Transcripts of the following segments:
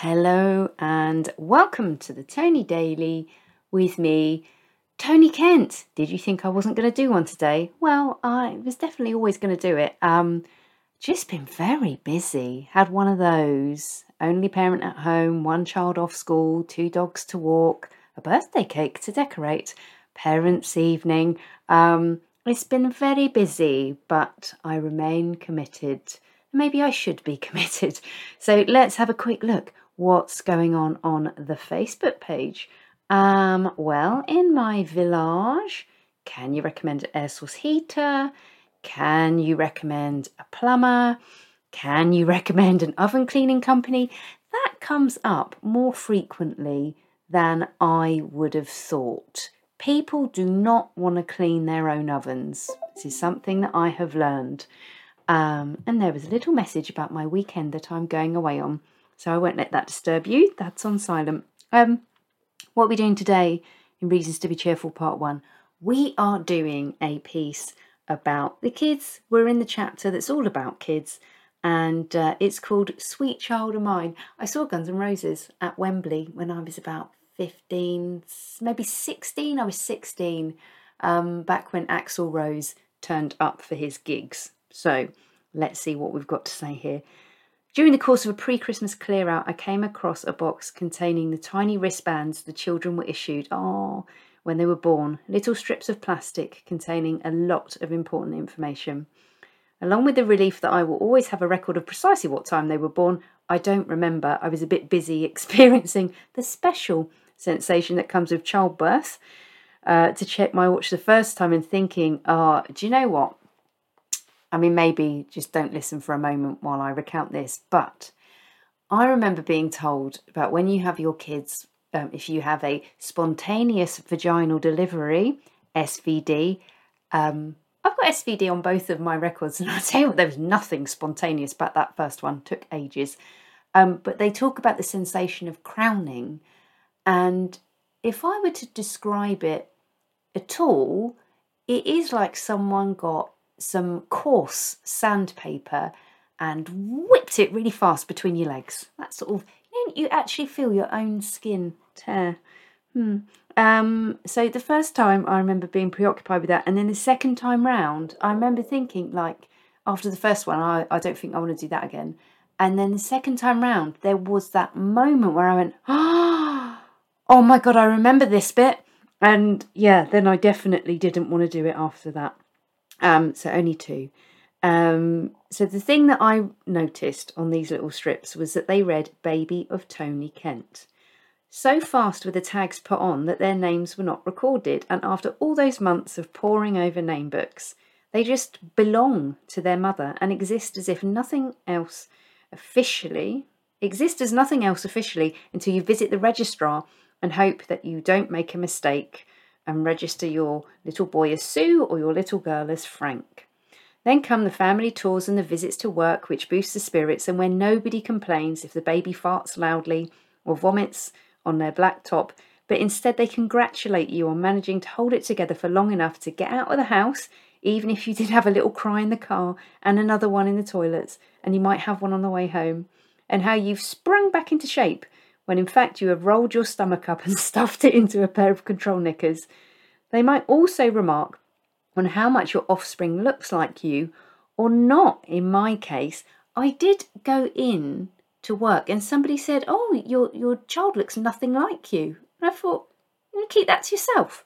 Hello and welcome to the Tony Daily with me, Tony Kent. Did you think I wasn't going to do one today? Well, I was definitely always going to do it. Um, just been very busy. Had one of those. Only parent at home, one child off school, two dogs to walk, a birthday cake to decorate, parents' evening. Um, it's been very busy, but I remain committed. Maybe I should be committed. So let's have a quick look what's going on on the Facebook page. Um, well, in my village, can you recommend an air source heater? Can you recommend a plumber? Can you recommend an oven cleaning company? That comes up more frequently than I would have thought. People do not want to clean their own ovens. This is something that I have learned. Um, and there was a little message about my weekend that I'm going away on. So I won't let that disturb you. That's on silent. Um, what are we doing today in Reasons to Be Cheerful Part 1? We are doing a piece about the kids. We're in the chapter that's all about kids, and uh, it's called Sweet Child of Mine. I saw Guns N' Roses at Wembley when I was about 15, maybe 16. I was 16, um, back when Axl Rose turned up for his gigs. So let's see what we've got to say here. During the course of a pre Christmas clear out, I came across a box containing the tiny wristbands the children were issued oh, when they were born, little strips of plastic containing a lot of important information. Along with the relief that I will always have a record of precisely what time they were born, I don't remember. I was a bit busy experiencing the special sensation that comes with childbirth. Uh, to check my watch the first time and thinking, oh, do you know what? I mean, maybe just don't listen for a moment while I recount this, but I remember being told about when you have your kids, um, if you have a spontaneous vaginal delivery, SVD, um, I've got SVD on both of my records, and I'll tell you what, there was nothing spontaneous about that first one, took ages. Um, but they talk about the sensation of crowning, and if I were to describe it at all, it is like someone got some coarse sandpaper and whipped it really fast between your legs. That sort of, you, know, you actually feel your own skin tear. Hmm. Um, so the first time I remember being preoccupied with that, and then the second time round, I remember thinking like after the first one, I, I don't think I want to do that again. And then the second time round, there was that moment where I went, oh my god, I remember this bit. And yeah, then I definitely didn't want to do it after that. Um, so only two. Um, so the thing that I noticed on these little strips was that they read Baby of Tony Kent. So fast were the tags put on that their names were not recorded, and after all those months of poring over name books, they just belong to their mother and exist as if nothing else officially exist as nothing else officially until you visit the registrar and hope that you don't make a mistake and register your little boy as Sue or your little girl as Frank. Then come the family tours and the visits to work, which boost the spirits, and where nobody complains if the baby farts loudly or vomits on their black top, but instead they congratulate you on managing to hold it together for long enough to get out of the house, even if you did have a little cry in the car and another one in the toilets, and you might have one on the way home, and how you've sprung back into shape when in fact you have rolled your stomach up and stuffed it into a pair of control knickers. They might also remark on how much your offspring looks like you or not. In my case, I did go in to work and somebody said, Oh, your, your child looks nothing like you. And I thought, you keep that to yourself.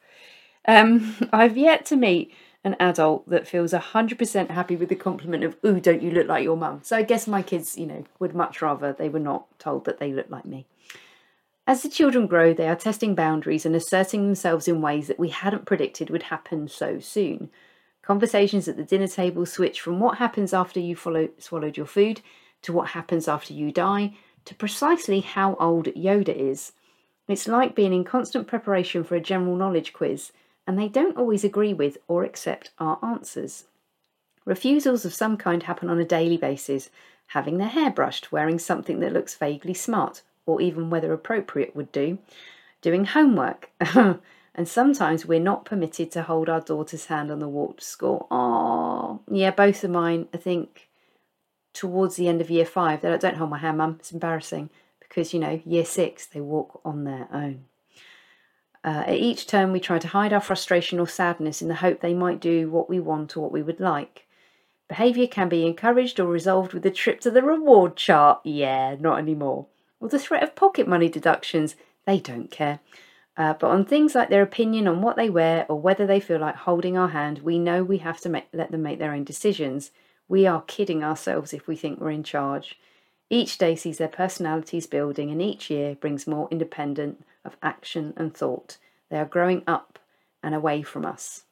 Um, I've yet to meet an adult that feels 100% happy with the compliment of, Ooh, don't you look like your mum? So I guess my kids, you know, would much rather they were not told that they look like me. As the children grow, they are testing boundaries and asserting themselves in ways that we hadn't predicted would happen so soon. Conversations at the dinner table switch from what happens after you follow, swallowed your food to what happens after you die to precisely how old Yoda is. It's like being in constant preparation for a general knowledge quiz, and they don't always agree with or accept our answers. Refusals of some kind happen on a daily basis, having their hair brushed, wearing something that looks vaguely smart, or even whether appropriate would do, doing homework. and sometimes we're not permitted to hold our daughter's hand on the walk to school. Oh, yeah, both of mine, I think, towards the end of year five, they're like, don't hold my hand, mum, it's embarrassing. because, you know, year six, they walk on their own. Uh, at each turn, we try to hide our frustration or sadness in the hope they might do what we want or what we would like. Behaviour can be encouraged or resolved with a trip to the reward chart. Yeah, not anymore. Or the threat of pocket money deductions. They don't care. Uh, but on things like their opinion on what they wear or whether they feel like holding our hand, we know we have to make, let them make their own decisions. We are kidding ourselves if we think we're in charge. Each day sees their personalities building, and each year brings more independent of action and thought. They are growing up and away from us.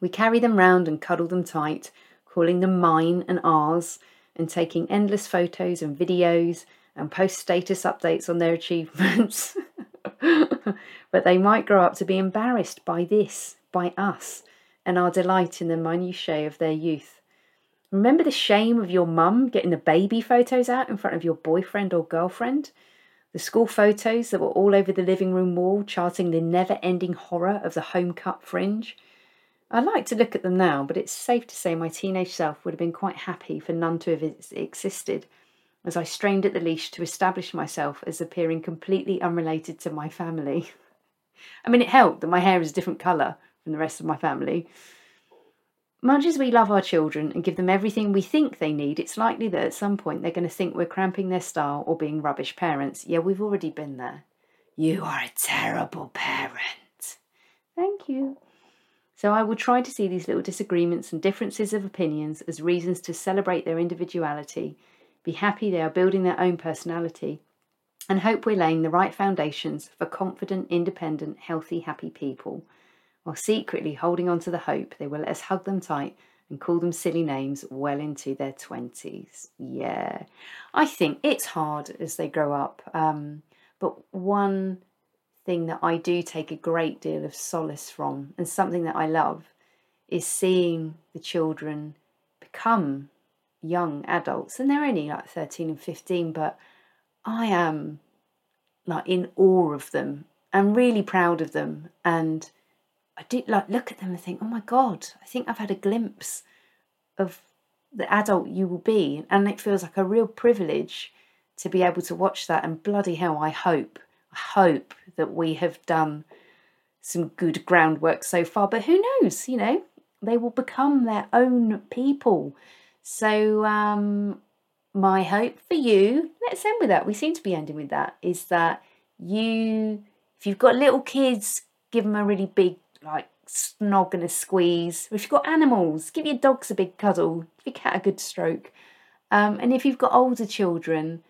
We carry them round and cuddle them tight, calling them mine and ours, and taking endless photos and videos and post status updates on their achievements. but they might grow up to be embarrassed by this, by us, and our delight in the minutiae of their youth. Remember the shame of your mum getting the baby photos out in front of your boyfriend or girlfriend? The school photos that were all over the living room wall, charting the never ending horror of the home cut fringe? I like to look at them now, but it's safe to say my teenage self would have been quite happy for none to have existed, as I strained at the leash to establish myself as appearing completely unrelated to my family. I mean, it helped that my hair is a different colour from the rest of my family, much as we love our children and give them everything we think they need, it's likely that at some point they're going to think we're cramping their style or being rubbish parents. Yeah, we've already been there. You are a terrible parent. Thank you. So I will try to see these little disagreements and differences of opinions as reasons to celebrate their individuality, be happy they are building their own personality, and hope we're laying the right foundations for confident, independent, healthy, happy people while secretly holding on to the hope they will let us hug them tight and call them silly names well into their 20s. Yeah, I think it's hard as they grow up. Um, but one thing that I do take a great deal of solace from, and something that I love, is seeing the children become young adults. And they're only like 13 and 15, but I am like in awe of them and really proud of them. And I do like look at them and think, oh my God, I think I've had a glimpse of the adult you will be. And it feels like a real privilege to be able to watch that. And bloody hell, I hope, I hope that we have done some good groundwork so far. But who knows, you know, they will become their own people. So, um, my hope for you, let's end with that. We seem to be ending with that, is that you, if you've got little kids, give them a really big like snog and a squeeze. If you've got animals, give your dogs a big cuddle, give your cat a good stroke. Um, and if you've got older children,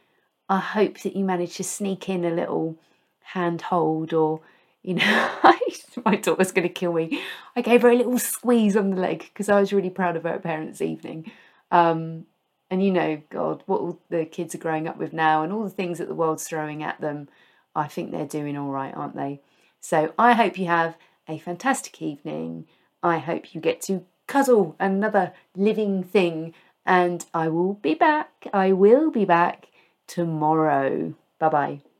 I hope that you manage to sneak in a little hand hold or, you know, my daughter's going to kill me. I gave her a little squeeze on the leg because I was really proud of her at parents' evening. Um, and you know, God, what all the kids are growing up with now and all the things that the world's throwing at them, I think they're doing all right, aren't they? So I hope you have a fantastic evening. I hope you get to cuddle another living thing, and I will be back. I will be back tomorrow. Bye bye.